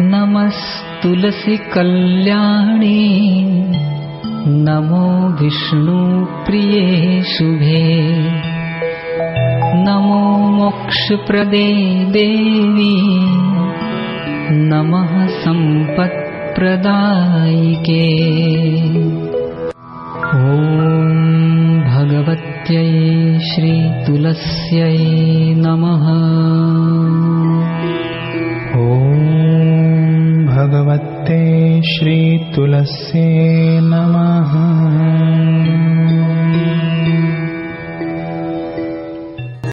नमस्तुलसिकल्याणी। नमो विष्णुप्रिये शुभे। नमो मोक्षप्रदे देवी। नमः सम्पत्प्रदायिके। ॐ भगवत्यै श्रीतुलस्यै नमः श्रीतुलस्ये नमः